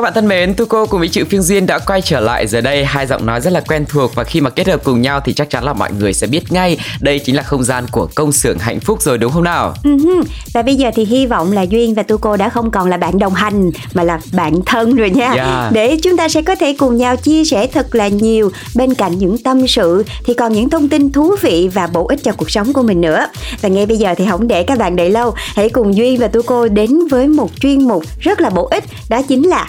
Các bạn thân mến, Tuko cùng với chị Phương Duyên đã quay trở lại giờ đây hai giọng nói rất là quen thuộc và khi mà kết hợp cùng nhau thì chắc chắn là mọi người sẽ biết ngay đây chính là không gian của công xưởng hạnh phúc rồi đúng không nào? Ừ Và bây giờ thì hy vọng là Duyên và Tuko đã không còn là bạn đồng hành mà là bạn thân rồi nha. Yeah. Để chúng ta sẽ có thể cùng nhau chia sẻ thật là nhiều bên cạnh những tâm sự thì còn những thông tin thú vị và bổ ích cho cuộc sống của mình nữa. Và ngay bây giờ thì không để các bạn đợi lâu, hãy cùng Duyên và Tuko đến với một chuyên mục rất là bổ ích đó chính là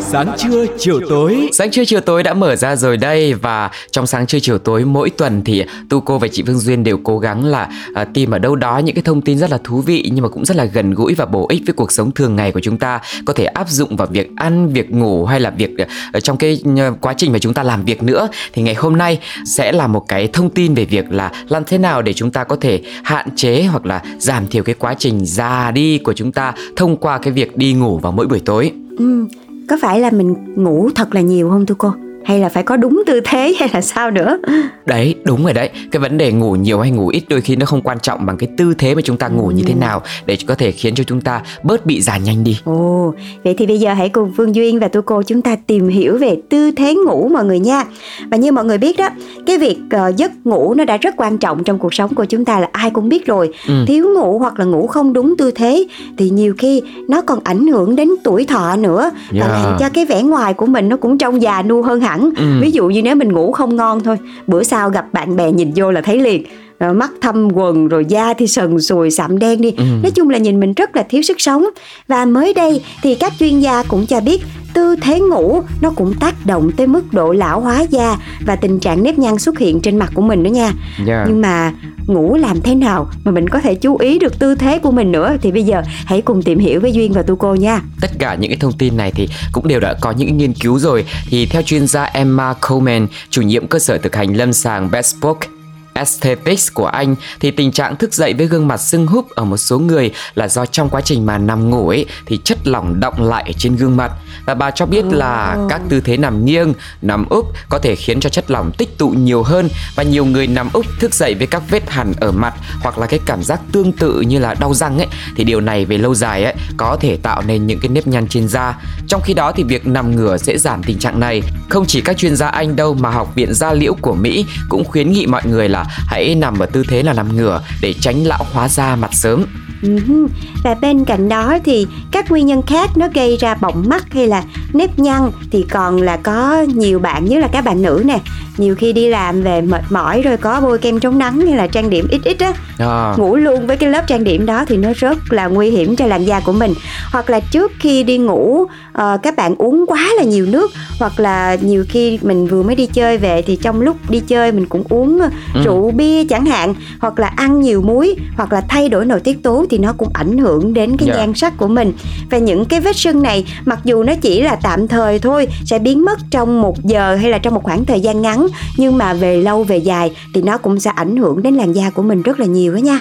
Sáng trưa, chiều tối. Sáng trưa chiều tối đã mở ra rồi đây và trong sáng trưa chiều tối mỗi tuần thì Tuko và chị Phương Duyên đều cố gắng là à, tìm ở đâu đó những cái thông tin rất là thú vị nhưng mà cũng rất là gần gũi và bổ ích với cuộc sống thường ngày của chúng ta. Có thể áp dụng vào việc ăn, việc ngủ hay là việc ở trong cái ờ, quá trình mà chúng ta làm việc nữa. Thì ngày hôm nay sẽ là một cái thông tin về việc là làm thế nào để chúng ta có thể hạn chế hoặc là giảm thiểu cái quá trình già đi của chúng ta thông qua cái việc đi ngủ vào mỗi buổi tối. Ừ, có phải là mình ngủ thật là nhiều không thưa cô? Hay là phải có đúng tư thế hay là sao nữa? Đấy, đúng rồi đấy. Cái vấn đề ngủ nhiều hay ngủ ít đôi khi nó không quan trọng bằng cái tư thế mà chúng ta ngủ như thế nào để có thể khiến cho chúng ta bớt bị già nhanh đi. Ồ, vậy thì bây giờ hãy cùng Phương Duyên và tu cô chúng ta tìm hiểu về tư thế ngủ mọi người nha. Và như mọi người biết đó, cái việc ờ, giấc ngủ nó đã rất quan trọng trong cuộc sống của chúng ta là ai cũng biết rồi. Ừ. Thiếu ngủ hoặc là ngủ không đúng tư thế thì nhiều khi nó còn ảnh hưởng đến tuổi thọ nữa và Yeah. làm cho cái vẻ ngoài của mình nó cũng trông già nua hơn hẳn. Ừ. Ví dụ như nếu mình ngủ không ngon thôi, bữa sau gặp bạn bè nhìn vô là thấy liền. Ờ, mắt thâm quần rồi da thì sần sùi sạm đen đi Ừ. nói chung là nhìn mình rất là thiếu sức sống và mới đây thì các chuyên gia cũng cho biết tư thế ngủ nó cũng tác động tới mức độ lão hóa da và tình trạng nếp nhăn xuất hiện trên mặt của mình nữa nha Yeah. nhưng mà ngủ làm thế nào mà mình có thể chú ý được tư thế của mình nữa thì bây giờ hãy cùng tìm hiểu với duyên và tu cô nha Tất cả những cái thông tin này thì cũng đều đã có những nghiên cứu rồi. Thì theo chuyên gia Emma Coleman, chủ nhiệm cơ sở thực hành lâm sàng Bespoke Aesthetics của anh thì tình trạng thức dậy với gương mặt sưng húp ở một số người là do trong quá trình mà nằm ngủ ấy thì chất lỏng đọng lại ở trên gương mặt và bà cho biết là các tư thế nằm nghiêng, nằm úp có thể khiến cho chất lỏng tích tụ nhiều hơn và nhiều người nằm úp thức dậy với các vết hằn ở mặt hoặc là cái cảm giác tương tự như là đau răng ấy thì điều này về lâu dài ấy có thể tạo nên những cái nếp nhăn trên da. Trong khi đó thì việc nằm ngửa sẽ giảm tình trạng này. Không chỉ các chuyên gia Anh đâu mà học viện da liễu của Mỹ cũng khuyến nghị mọi người là hãy nằm ở tư thế là nằm ngửa để tránh lão hóa da mặt sớm. Ừm, Và bên cạnh đó thì các nguyên nhân khác nó gây ra bọng mắt hay là nếp nhăn thì còn là có nhiều bạn nhất là các bạn nữ nè nhiều khi đi làm về mệt mỏi rồi có bôi kem chống nắng hay là trang điểm ít ít á À, ngủ luôn với cái lớp trang điểm đó thì nó rất là nguy hiểm cho làn da của mình. Hoặc là trước khi đi ngủ ờ, các bạn uống quá là nhiều nước hoặc là nhiều khi mình vừa mới đi chơi về thì trong lúc đi chơi mình cũng uống Ừ. rượu bia chẳng hạn hoặc là ăn nhiều muối hoặc là thay đổi nội tiết tố thì nó cũng ảnh hưởng đến cái Dạ. nhan sắc của mình và những cái vết sưng này mặc dù nó chỉ là tạm thời thôi sẽ biến mất trong một giờ hay là trong một khoảng thời gian ngắn nhưng mà về lâu về dài thì nó cũng sẽ ảnh hưởng đến làn da của mình rất là nhiều đó nha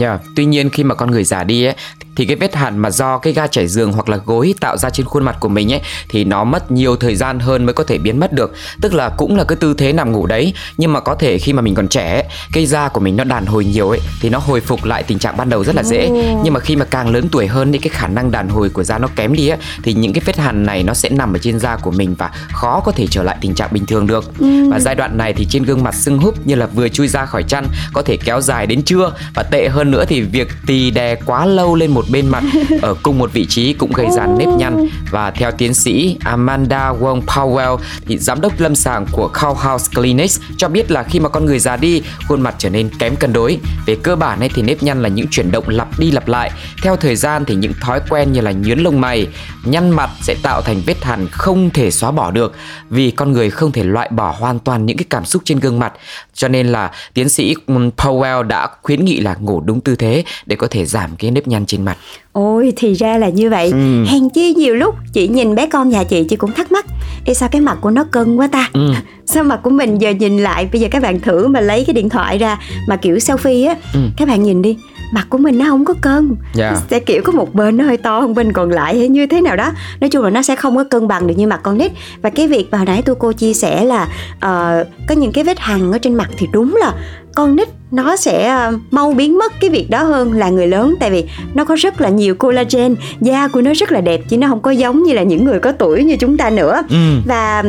Yeah. Tuy nhiên khi mà con người già đi ấy, thì cái vết hằn mà do cái ga trải giường hoặc là gối tạo ra trên khuôn mặt của mình ấy thì nó mất nhiều thời gian hơn mới có thể biến mất được. Tức là cũng là cái tư thế nằm ngủ đấy nhưng mà có thể khi mà mình còn trẻ cái da của mình nó đàn hồi nhiều ấy thì nó hồi phục lại tình trạng ban đầu rất là dễ. Nhưng mà khi mà càng lớn tuổi hơn thì cái khả năng đàn hồi của da nó kém đi ấy thì những cái vết hằn này nó sẽ nằm ở trên da của mình và khó có thể trở lại tình trạng bình thường được. Và giai đoạn này thì trên gương mặt sưng húp như là vừa chui ra khỏi chăn có thể kéo dài đến trưa. Và tệ hơn nữa thì việc tì đè quá lâu lên một bên mặt, ở cùng một vị trí cũng gây ra nếp nhăn. Và theo tiến sĩ Amanda Wong Powell, thì giám đốc lâm sàng của Cow House Clinics cho biết là khi mà con người già đi, khuôn mặt trở nên kém cân đối. Về cơ bản ấy thì nếp nhăn là những chuyển động lặp đi lặp lại. Theo thời gian thì những thói quen như là nhướn lông mày, nhăn mặt sẽ tạo thành vết hằn không thể xóa bỏ được, vì con người không thể loại bỏ hoàn toàn những cái cảm xúc trên gương mặt. Cho nên là tiến sĩ Powell đã khuyến nghị là ngủ đúng tư thế để có thể giảm cái nếp nhăn trên mặt. Ôi thì ra là như vậy Ừ. Hèn chi nhiều lúc chị nhìn bé con nhà chị Chị cũng thắc mắc Ê sao cái mặt của nó cân quá ta Ừ. Sao mặt của mình giờ nhìn lại Bây giờ các bạn thử mà lấy cái điện thoại ra Mà kiểu selfie á Ừ. Các bạn nhìn đi Mặt của mình nó không có cân. Dạ. Nó Sẽ kiểu có một bên nó hơi to hơn bên còn lại hay như thế nào đó. Nói chung là nó sẽ không có cân bằng được như mặt con nít. Và cái việc mà hồi nãy tôi cô chia sẻ là ờ, Có những cái vết hằn ở trên mặt thì đúng là con nít nó sẽ ờ, mau biến mất cái việc đó hơn là người lớn. Tại vì nó có rất là nhiều collagen da của nó rất là đẹp chứ nó không có giống như là những người có tuổi như chúng ta nữa. Ừ. và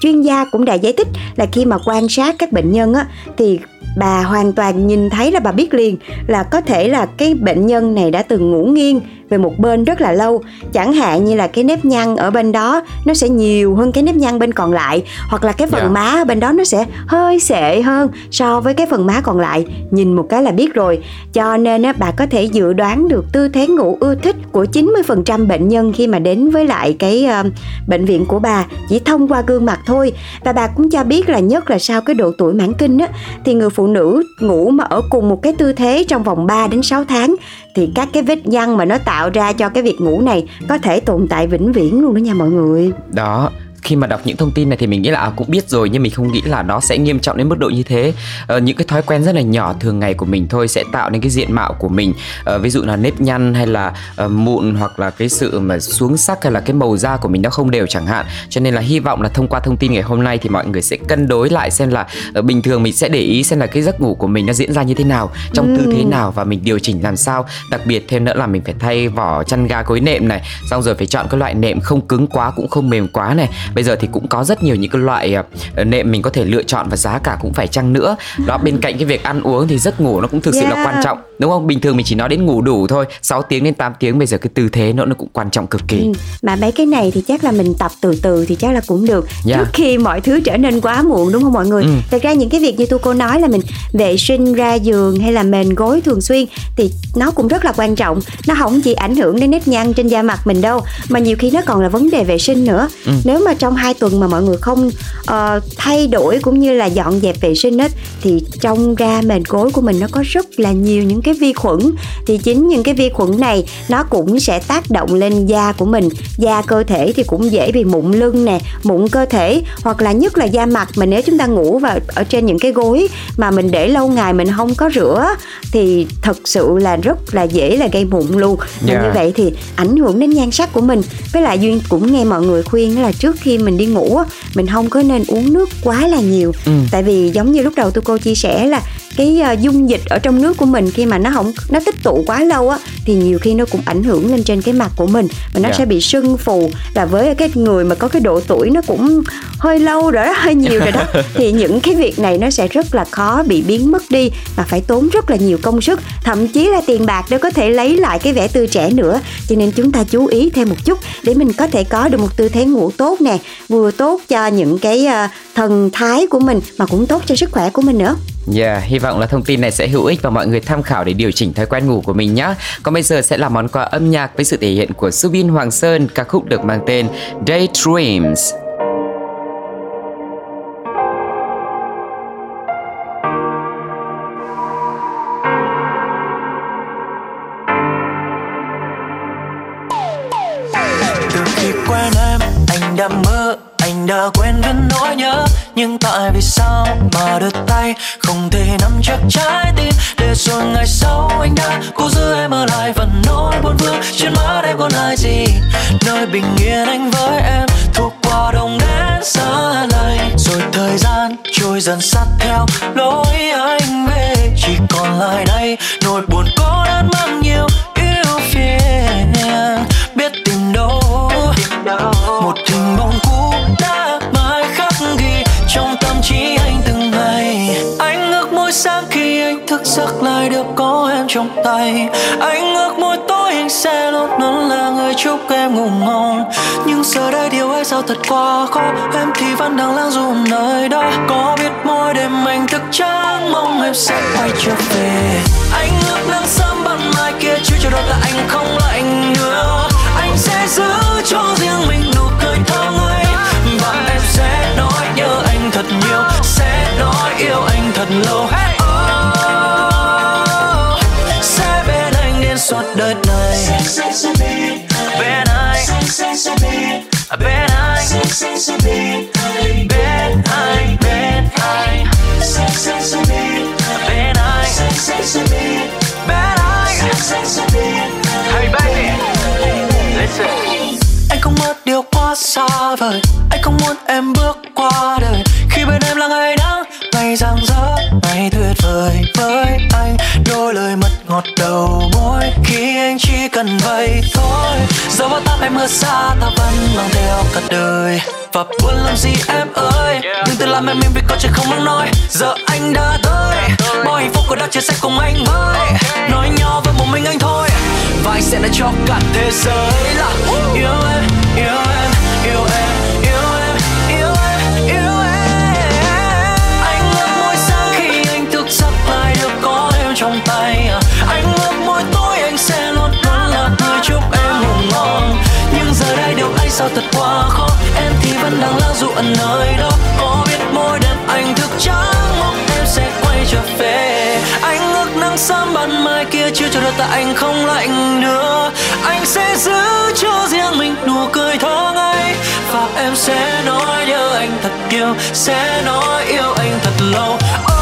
chuyên gia cũng đã giải thích là khi mà quan sát các bệnh nhân á thì bà hoàn toàn nhìn thấy là bà biết liền là có thể là cái bệnh nhân này đã từng ngủ nghiêng về một bên rất là lâu. Chẳng hạn như là cái nếp nhăn ở bên đó nó sẽ nhiều hơn cái nếp nhăn bên còn lại hoặc là cái phần Dạ. má ở bên đó nó sẽ hơi sệ hơn so với cái phần má còn lại. Nhìn một cái là biết rồi. Cho nên á, bà có thể dự đoán được tư thế ngủ ưa thích của 90% bệnh nhân khi mà đến với lại cái ờ, bệnh viện của bà chỉ thông qua gương mặt thôi. Và bà cũng cho biết là nhất là sau cái độ tuổi mãn kinh á thì người phụ nữ ngủ mà ở cùng một cái tư thế trong vòng 3 đến 6 tháng thì các cái vết nhăn mà nó tạo tạo ra cho cái việc ngủ này có thể tồn tại vĩnh viễn luôn đó nha mọi người. đó khi mà đọc những thông tin này thì mình nghĩ là à, cũng biết rồi nhưng mình không nghĩ là nó sẽ nghiêm trọng đến mức độ như thế. Ờ, những cái thói quen rất là nhỏ thường ngày của mình thôi sẽ tạo nên cái diện mạo của mình. Ờ, ví dụ là nếp nhăn hay là ờ, mụn hoặc là cái sự mà xuống sắc hay là cái màu da của mình nó không đều chẳng hạn. Cho nên là hy vọng là thông qua thông tin ngày hôm nay thì mọi người sẽ cân đối lại xem là ờ, bình thường mình sẽ để ý xem là cái giấc ngủ của mình nó diễn ra như thế nào trong tư thế nào và mình điều chỉnh làm sao. Đặc biệt thêm nữa là mình phải thay vỏ chăn ga gối nệm này xong rồi phải chọn cái loại nệm không cứng quá cũng không mềm quá này bây giờ thì cũng có rất nhiều những cái loại ờ, nệm mình có thể lựa chọn và giá cả cũng phải chăng nữa đó bên cạnh cái việc ăn uống thì giấc ngủ nó cũng thực sự là Yeah. quan trọng đúng không bình thường mình chỉ nói đến ngủ đủ thôi 6 tiếng đến 8 tiếng bây giờ cái tư thế nó nó cũng quan trọng cực kỳ Ừ, Mà mấy cái này thì chắc là mình tập từ từ thì chắc là cũng được Dạ. Trước khi mọi thứ trở nên quá muộn đúng không mọi người Ừ. Thật ra những cái việc như tôi cô nói là mình vệ sinh ra giường hay là mền gối thường xuyên Thì nó cũng rất là quan trọng Nó không chỉ ảnh hưởng đến nếp nhăn trên da mặt mình đâu Mà nhiều khi nó còn là vấn đề vệ sinh nữa Ừ. Nếu mà trong hai tuần mà mọi người không ờ, thay đổi cũng như là dọn dẹp vệ sinh hết Thì trong ga mền gối của mình nó có rất là nhiều những cái vi khuẩn. Thì chính những cái vi khuẩn này nó cũng sẽ tác động lên da của mình. Da cơ thể thì cũng dễ bị mụn lưng nè mụn cơ thể hoặc là nhất là da mặt mà nếu chúng ta ngủ vào ở trên những cái gối mà mình để lâu ngày mình không có rửa thì thật sự là rất là dễ là gây mụn luôn. Và Yeah. như vậy thì ảnh hưởng đến nhan sắc của mình. Với lại duyên cũng nghe mọi người khuyên là trước khi mình đi ngủ á, mình không có nên uống nước quá là nhiều Ừ. tại vì giống như lúc đầu tôi cô chia sẻ là cái ờ, dung dịch ở trong nước của mình khi mà nó không nó tích tụ quá lâu á thì nhiều khi nó cũng ảnh hưởng lên trên cái mặt của mình và nó Dạ. sẽ bị sưng phù. Là với cái người mà có cái độ tuổi nó cũng hơi lâu rồi đó hơi nhiều rồi đó thì những cái việc này nó sẽ rất là khó bị biến mất đi và phải tốn rất là nhiều công sức thậm chí là tiền bạc để có thể lấy lại cái vẻ tươi trẻ nữa. Cho nên chúng ta chú ý thêm một chút để mình có thể có được một tư thế ngủ tốt nè vừa tốt cho những cái ờ, thần thái của mình mà cũng tốt cho sức khỏe của mình nữa Yeah, hy vọng là thông tin này sẽ hữu ích và mọi người tham khảo để điều chỉnh thói quen ngủ của mình nhé. Còn bây giờ sẽ là món quà âm nhạc với sự thể hiện của Subin Hoàng Sơn, ca khúc được mang tên Daydreams. từ khi quen em anh đã mơ đã quen với nỗi nhớ. Nhưng tại vì sao mà đưa tay? Không thể nắm chắc trái tim. Để rồi ngày sau anh đã cố giữ em ở lại. Và nỗi buồn vương, trên má em còn lại gì? Nơi bình yên anh với em, thuộc qua đông đến xa lầy rồi thời gian trôi dần sát theo lối anh về. Chỉ còn lại đây, nỗi buồn có đớn mang nhiều. Giấc lại được có em trong tay. Anh ước mỗi tối anh sẽ luôn luôn là người chúc em ngủ ngon. Nhưng giờ đây điều ấy sao thật quá khó? Em thì vẫn đang lang du nơi đó. Có biết mỗi đêm anh thức trắng mong em sẽ quay trở về. Anh ước nắng sớm ban mai kia chưa chờ đợi là anh không lạnh nữa. Anh sẽ giữ cho riêng mình nụ cười thơ ngây. Và em sẽ nói nhớ anh thật nhiều, sẽ nói yêu anh thật lâu. hey! Đến đời này. Bên anh bên anh bên anh bên anh bên anh bên anh hey baby listen. Anh không muốn điều quá xa vời. Anh không muốn em bước qua đời. Khi bên em là ngày nắng, ngày rạng rỡ, ngày tuyệt vời với anh. Đôi lời mật ngọt đầu môi anh chỉ cần vậy thôi. Giờ bao táp em mưa xa ta vẫn mang theo cả đời. Và buồn làm gì em ơi? Đừng tự làm em im vì có chuyện không muốn nói. Giờ anh đã tới. Bao hạnh phúc của đã chia sẻ cùng anh với nói nhỏ với một mình anh thôi. Và anh sẽ nói cho cả thế giới là yêu em yêu em yêu em. Sao thật quá khó em thì vẫn đang lao du ở nơi đó có biết mỗi đêm anh thức trắng mong em sẽ quay trở về. Anh ước nắng sớm ban mai kia chưa cho đợi tại anh không lạnh nữa. Anh sẽ giữ cho riêng mình nụ cười thơ ngây. Và em sẽ nói nhớ anh thật nhiều sẽ nói yêu anh thật lâu. oh,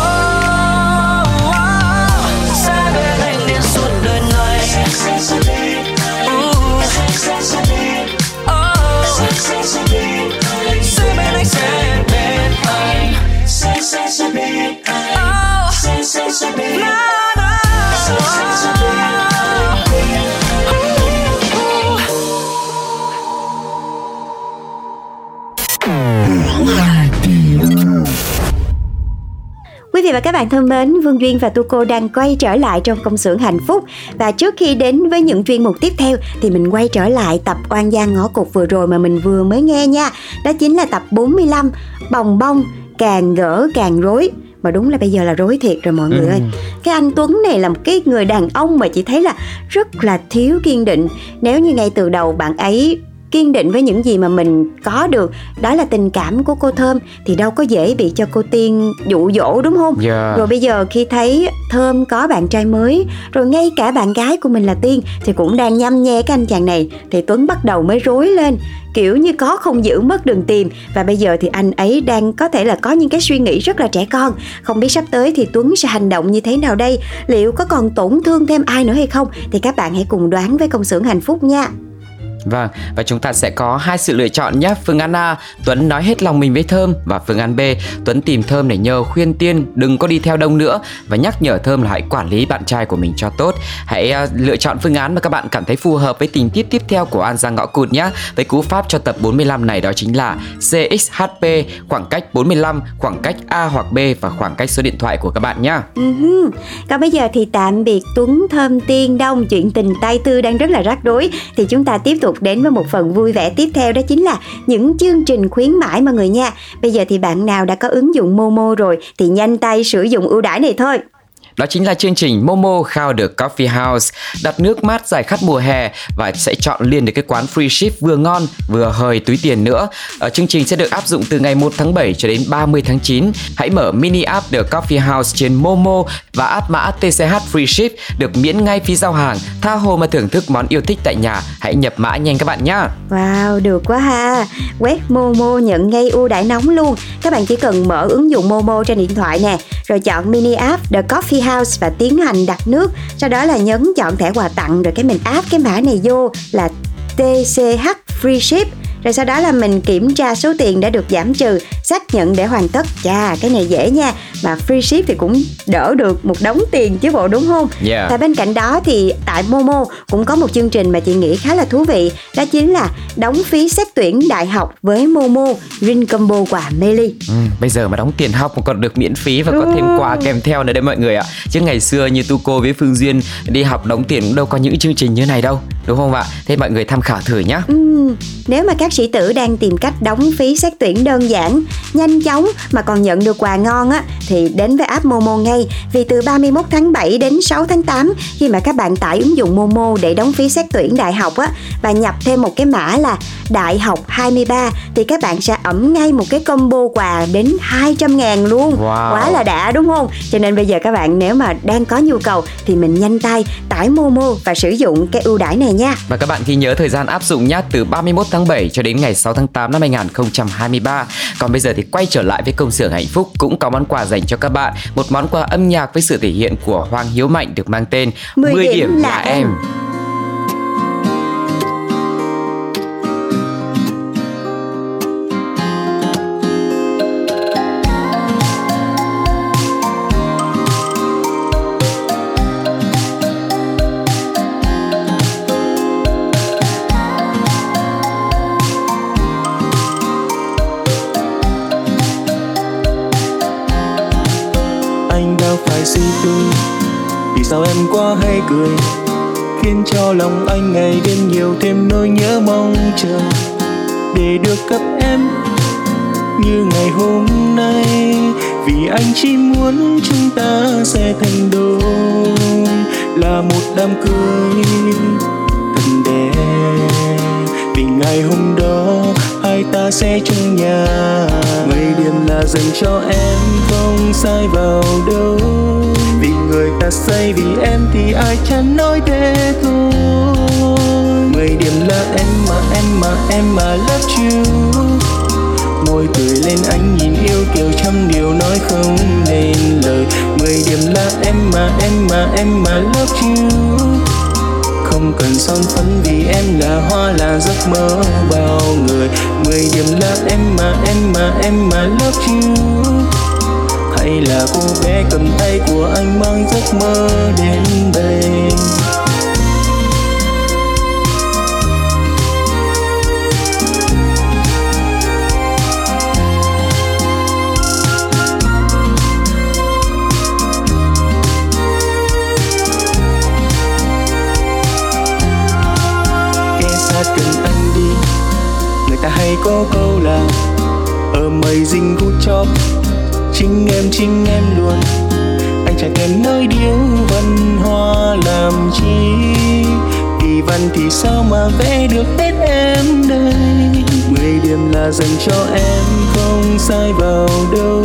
vị và các bạn thân mến, Vương Duyên và Tu Cô đang quay trở lại trong công xưởng hạnh phúc. Và trước khi đến với những chuyên mục tiếp theo Thì mình quay trở lại tập oan gia ngõ cụt vừa rồi mà mình vừa mới nghe nha. Đó chính là tập 45 Bồng bông, càng gỡ càng rối. Mà đúng là bây giờ là rối thiệt rồi mọi người ơi. Cái anh Tuấn này là một cái người đàn ông mà chị thấy là rất là thiếu kiên định. Nếu như ngay từ đầu bạn ấy kiên định với những gì mà mình có được. Đó là tình cảm của cô thơm thì đâu có dễ bị cho cô tiên dụ dỗ đúng không? Yeah. rồi bây giờ khi thấy thơm có bạn trai mới rồi ngay cả bạn gái của mình là tiên thì cũng đang nhăm nhe cái anh chàng này thì tuấn bắt đầu mới rối lên. Kiểu như có không giữ mất đường tìm. Và bây giờ thì anh ấy đang có thể là có những cái suy nghĩ rất là trẻ con. Không biết sắp tới thì tuấn sẽ hành động như thế nào đây? Liệu có còn tổn thương thêm ai nữa hay không? Thì các bạn hãy cùng đoán với công xưởng hạnh phúc nha Vâng, và chúng ta sẽ có hai sự lựa chọn nhé. Phương án A, Tuấn nói hết lòng mình với Thơm và phương án B, Tuấn tìm Thơm để nhờ khuyên Tiên đừng có đi theo đông nữa và nhắc nhở Thơm là hãy quản lý bạn trai của mình cho tốt. Hãy uh, lựa chọn phương án mà các bạn cảm thấy phù hợp với tình tiết tiếp theo của An Giang Ngõ Cụt nhé. Với cú pháp cho tập 45 này đó chính là CXHP, khoảng cách 45, khoảng cách A hoặc B và khoảng cách số điện thoại của các bạn nhé. Ừm, Còn bây giờ thì tạm biệt Tuấn Thơm Tiên Đông Chuyện tình tay tư đang rất là rắc rối Thì chúng ta tiếp tục đến với một phần vui vẻ tiếp theo Đó chính là những chương trình khuyến mãi mọi người nha. Bây giờ thì bạn nào đã có ứng dụng Momo rồi Thì nhanh tay sử dụng ưu đãi này thôi. Đó chính là chương trình Momo khao được Coffee House Đặt nước mát giải khát mùa hè Và sẽ chọn liền được cái quán free ship vừa ngon vừa hời túi tiền nữa. Ở Chương trình sẽ được áp dụng từ ngày 1 tháng 7 cho đến 30 tháng 9 Hãy mở mini app The Coffee House trên Momo Và áp mã TCH Free Ship Được miễn ngay phí giao hàng Tha hồ mà thưởng thức món yêu thích tại nhà. Hãy nhập mã nhanh các bạn nhé Wow, được quá ha. Quét Momo nhận ngay ưu đãi nóng luôn. Các bạn chỉ cần mở ứng dụng Momo trên điện thoại nè rồi chọn mini app The Coffee House và tiến hành đặt nước. Sau đó là nhấn chọn thẻ quà tặng rồi cái mình áp cái mã này vô là TCH Free Ship rồi sau đó là mình kiểm tra số tiền đã được giảm trừ xác nhận để hoàn tất chà cái này dễ nha mà free ship thì cũng đỡ được một đống tiền chứ bộ đúng không Yeah. và bên cạnh đó thì tại Momo cũng có một chương trình mà chị nghĩ khá là thú vị đó chính là đóng phí xét tuyển đại học với Momo Ring Combo quà Meli Ừ, bây giờ mà đóng tiền học mà còn được miễn phí và có thêm quà kèm theo nữa đấy mọi người ạ. Chứ ngày xưa như tu cô với Phương Duyên đi học đóng tiền cũng đâu có những chương trình như này đâu, đúng không ạ? Thế mọi người tham khảo thử nhá. Ừm, nếu mà các sĩ tử đang tìm cách đóng phí xét tuyển đơn giản, nhanh chóng mà còn nhận được quà ngon á thì đến với app Momo ngay vì từ 31 tháng 7 đến 6 tháng 8 khi mà các bạn tải ứng dụng Momo để đóng phí xét tuyển đại học á và nhập thêm một cái mã là đại học 23 thì các bạn sẽ ẩm ngay một cái combo quà đến 200 ngàn luôn. Wow. Quá là đã đúng không? Cho nên bây giờ các bạn nếu mà đang có nhu cầu thì mình nhanh tay tải Momo và sử dụng cái ưu đãi này nha. Và các bạn ghi nhớ thời gian áp dụng nhá từ 31 tháng 7 cho đến ngày 6 tháng 8 năm 2023. Còn bây giờ thì quay trở lại với công xưởng hạnh phúc cũng có món quà dành cho các bạn, một món quà âm nhạc với sự thể hiện của Hoàng Hiếu Mạnh được mang tên 10 điểm là em. anh vì sao em quá hay cười? Khiến cho lòng anh ngày đêm nhiều thêm nỗi nhớ mong chờ. Để được gặp em như ngày hôm nay. Vì anh chỉ muốn chúng ta sẽ thành đôi, là một đám cưới thật đẹp. Vì ngày hôm đó mai ta sẽ chung nhà. Mười điểm là dành cho em, không sai vào đâu. Vì người ta say, vì em thì ai chẳng nói thế thôi. Mười điểm là em mà em mà em mà love you. Môi cười lên anh nhìn yêu kiểu trăm điều nói không nên lời. Mười điểm là em mà em mà em mà love you không cần son phấn vì em là hoa, là giấc mơ bao người. Mười điểm là em mà em mà em mà love you. Hay là cô bé cầm tay của anh mang giấc mơ đến đây? Có câu là, ở mây rình hút chóp chính em chính em luôn. Anh chẳng thèm nói điếu văn hoa làm chi? Kỳ văn thì sao mà vẽ được hết em đây? Mười điểm là dành cho em, không sai vào đâu.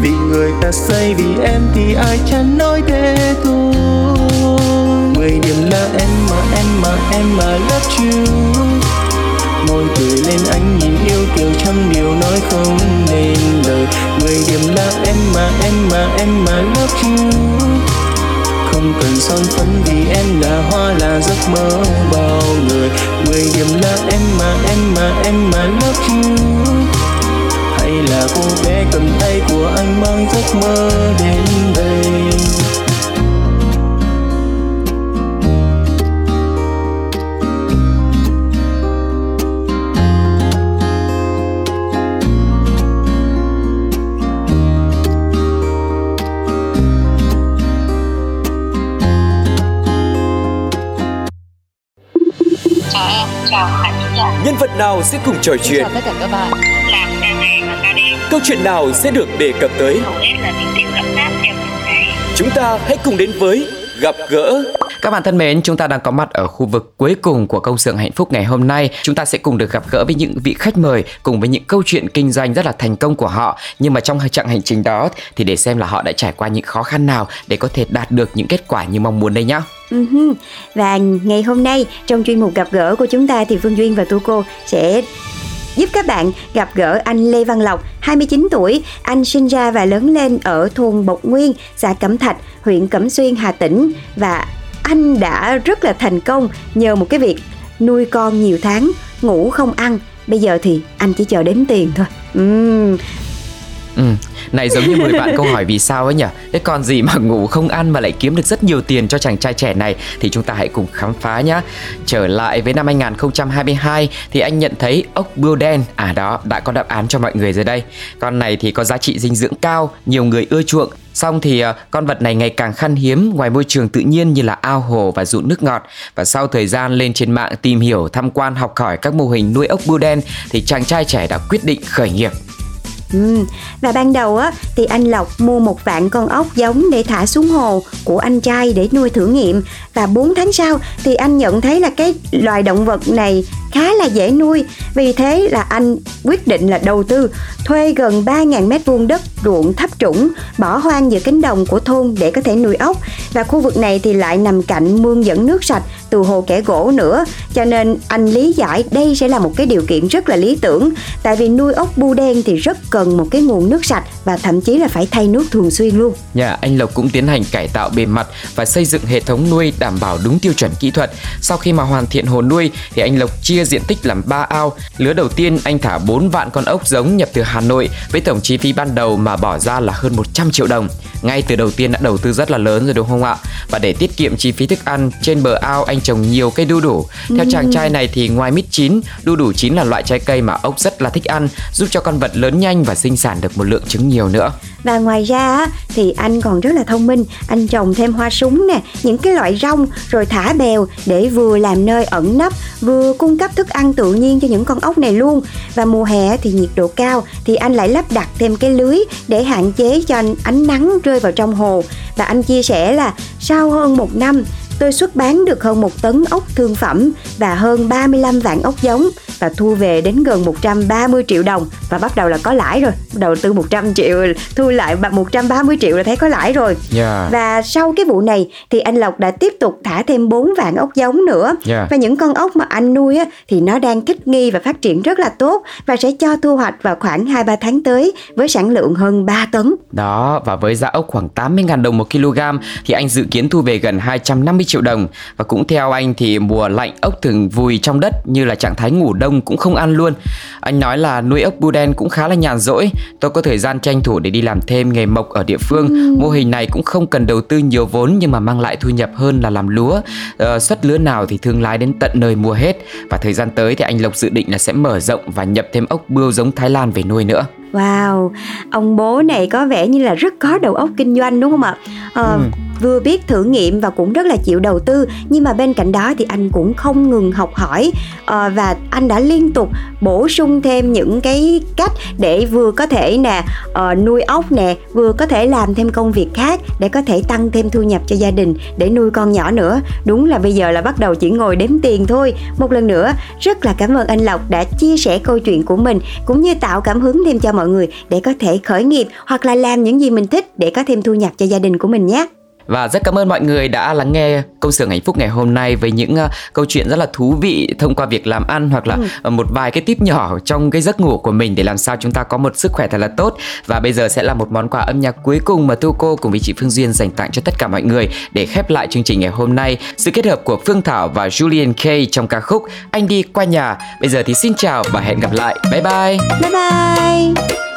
Vì người ta say, vì em thì ai chẳng nói thế thôi. Mười điểm là em mà em mà em mà love you môi cười lên anh nhìn yêu kiều trăm điều nói không nên lời. Mười điểm là em mà em mà em mà love you. Không cần son phấn vì em là hoa, là giấc mơ bao người. Mười điểm là em mà em mà em mà love you. Hay là cô bé cầm tay của anh mang giấc mơ đến đây? Chào em chào khán giả Nhân vật nào sẽ cùng trò chuyện? chào tất cả các bạn. Làm ca này và ca đêm. Câu chuyện nào sẽ được đề cập tới? hầu hết là tình tiết ấm áp theo từng ngày. Chúng ta hãy cùng đến với Gặp gỡ các bạn thân mến, chúng ta đang có mặt ở khu vực cuối cùng của công xưởng hạnh phúc ngày hôm nay. Chúng ta sẽ cùng được gặp gỡ với những vị khách mời cùng với những câu chuyện kinh doanh rất là thành công của họ. Nhưng mà trong chặng hành trình đó thì để xem là họ đã trải qua những khó khăn nào để có thể đạt được những kết quả như mong muốn đây nhá. Uh-huh. Và ngày hôm nay trong chuyên mục gặp gỡ của chúng ta thì Phương Duyên và Tu Cô sẽ giúp các bạn gặp gỡ anh Lê Văn Lộc, 29 tuổi. Anh sinh ra và lớn lên ở thôn Bộc Nguyên, xã Cẩm Thạch, huyện Cẩm Xuyên, Hà Tĩnh và anh đã rất là thành công nhờ một cái việc nuôi con nhiều tháng, ngủ không ăn. Bây giờ thì anh chỉ chờ đếm tiền thôi. Uhm, Ừ, này giống như mười bạn câu hỏi vì sao ấy nhỉ? Thế còn gì mà ngủ không ăn mà lại kiếm được rất nhiều tiền cho chàng trai trẻ này thì chúng ta hãy cùng khám phá nhá. Trở lại với năm 2022 thì anh nhận thấy ốc bươu đen, à đó, đã có đáp án cho mọi người rồi đây. Con này thì có giá trị dinh dưỡng cao, nhiều người ưa chuộng. Xong thì ờ, con vật này ngày càng khan hiếm ngoài môi trường tự nhiên như là ao hồ và ruộng nước ngọt. Và sau thời gian lên trên mạng tìm hiểu, tham quan, học hỏi các mô hình nuôi ốc bươu đen thì chàng trai trẻ đã quyết định khởi nghiệp. Ừ. Và ban đầu á, thì anh Lộc mua một vạn con ốc giống để thả xuống hồ của anh trai để nuôi thử nghiệm và 4 tháng sau thì anh nhận thấy là cái loài động vật này khá là dễ nuôi. Vì thế là anh quyết định là đầu tư, thuê gần 3.000 mét vuông đất ruộng thấp trũng, bỏ hoang giữa cánh đồng của thôn để có thể nuôi ốc và khu vực này thì lại nằm cạnh mương dẫn nước sạch từ hồ kẻ gỗ nữa cho nên anh lý giải đây sẽ là một cái điều kiện rất là lý tưởng tại vì nuôi ốc bu đen thì rất cần cần một cái nguồn nước sạch và thậm chí là phải thay nước thường xuyên luôn Nhà anh Lộc cũng tiến hành cải tạo bề mặt và xây dựng hệ thống nuôi đảm bảo đúng tiêu chuẩn kỹ thuật. Sau khi mà hoàn thiện hồ nuôi thì anh Lộc chia diện tích làm 3 ao. Lứa đầu tiên anh thả 4 vạn con ốc giống nhập từ Hà Nội với tổng chi phí ban đầu mà bỏ ra là hơn 100 triệu đồng. Ngay từ đầu tiên đã đầu tư rất là lớn rồi đúng không ạ? Và để tiết kiệm chi phí thức ăn, trên bờ ao anh trồng nhiều cây đu đủ. Theo chàng trai này thì ngoài mít chín, đu đủ chín là loại trái cây mà ốc rất là thích ăn, giúp cho con vật lớn nhanh và sinh sản được một lượng trứng nhiều nữa. Và ngoài ra thì anh còn rất là thông minh. Anh trồng thêm hoa súng nè, Những cái loại rong, rồi thả bèo Để vừa làm nơi ẩn nấp, Vừa cung cấp thức ăn tự nhiên cho những con ốc này luôn. Và mùa hè thì nhiệt độ cao Thì anh lại lắp đặt thêm cái lưới Để hạn chế cho ánh nắng rơi vào trong hồ. Và anh chia sẻ là Sau hơn một năm tôi xuất bán được hơn một tấn ốc thương phẩm và hơn 35 vạn ốc giống và thu về đến gần 130 triệu đồng và bắt đầu là có lãi rồi đầu tư 100 triệu thu lại 130 triệu là thấy có lãi rồi Yeah. và sau cái vụ này thì anh Lộc đã tiếp tục thả thêm 4 vạn ốc giống nữa Yeah. và những con ốc mà anh nuôi á, thì nó đang thích nghi và phát triển rất là tốt và sẽ cho thu hoạch vào khoảng 2-3 tháng tới với sản lượng hơn 3 tấn Đó, và với giá ốc khoảng 80.000 đồng một kg thì anh dự kiến thu về gần 250 triệu đồng. Và cũng theo anh thì mùa lạnh ốc thường vùi trong đất như là trạng thái ngủ đông cũng không ăn luôn. Anh nói là nuôi ốc bu đen cũng khá là nhàn rỗi. Tôi có thời gian tranh thủ để đi làm thêm nghề mộc ở địa phương. Mô hình này cũng không cần đầu tư nhiều vốn nhưng mà mang lại thu nhập hơn là làm lúa. Ờ, xuất lứa nào thì thương lái đến tận nơi mua hết. Và thời gian tới thì anh Lộc dự định là sẽ mở rộng và nhập thêm ốc bươu giống Thái Lan về nuôi nữa. Wow, ông bố này có vẻ như là rất có đầu óc kinh doanh đúng không ạ? Ờ, Vừa biết thử nghiệm và cũng rất là chịu đầu tư, Nhưng mà bên cạnh đó thì anh cũng không ngừng học hỏi ờ, Và anh đã liên tục bổ sung thêm những cái cách Để vừa có thể nè ờ, nuôi ốc nè, Vừa có thể làm thêm công việc khác Để có thể tăng thêm thu nhập cho gia đình Để nuôi con nhỏ nữa. Đúng là bây giờ là bắt đầu chỉ ngồi đếm tiền thôi. Một lần nữa, rất là cảm ơn anh Lộc đã chia sẻ câu chuyện của mình, Cũng như tạo cảm hứng thêm cho mọi người Để có thể khởi nghiệp hoặc là làm những gì mình thích Để có thêm thu nhập cho gia đình của mình nhé. Và rất cảm ơn mọi người đã lắng nghe công xưởng hạnh phúc ngày hôm nay với những uh, câu chuyện rất là thú vị thông qua việc làm ăn hoặc là uh, một vài cái tip nhỏ trong cái giấc ngủ của mình để làm sao chúng ta có một sức khỏe thật là tốt. Và bây giờ sẽ là một món quà âm nhạc cuối cùng mà Tu cô cùng với chị Phương Duyên dành tặng cho tất cả mọi người để khép lại chương trình ngày hôm nay. Sự kết hợp của Phương Thảo và Julian K trong ca khúc Anh đi qua nhà. Bây giờ thì xin chào và hẹn gặp lại. Bye bye. Bye bye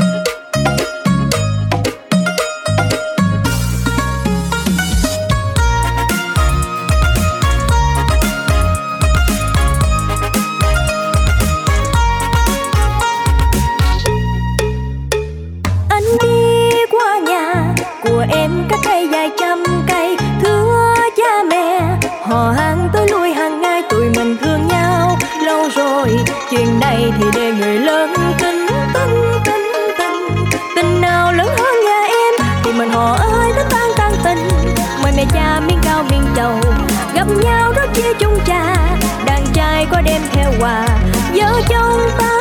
đó trà đàn trai có đem theo quà vợ chồng ta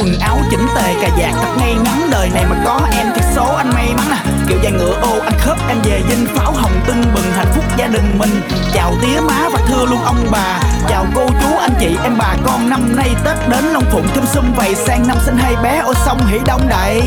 quần áo chỉnh tề cà vạt thật ngay ngắn đời này mà có em thì số anh may mắn à. Kiểu dài ngựa ô, anh khớp, em về dinh pháo hồng tưng bừng hạnh phúc gia đình mình. Chào tía má và thưa luôn ông bà. Chào cô chú, anh chị, em bà con năm nay tết đến long phụng thum sum vầy, sang năm sinh hai bé ô sông hỉ đông đầy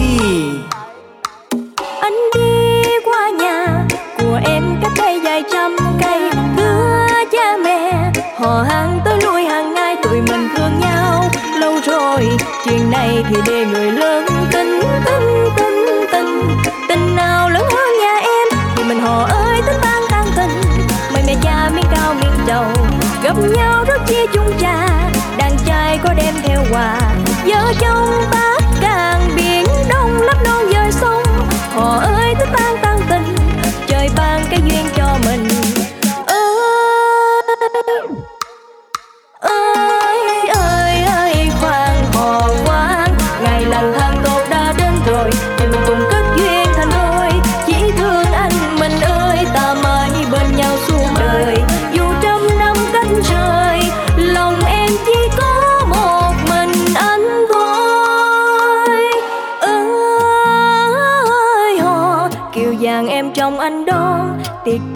gặp nhau rất chia chung trà đàn trai có đem theo quà, vợ chồng ba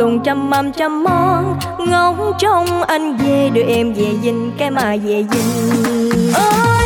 tiệc tùng trăm mâm trăm món ngóng trông anh về đưa em về dinh cái mà về dinh oh.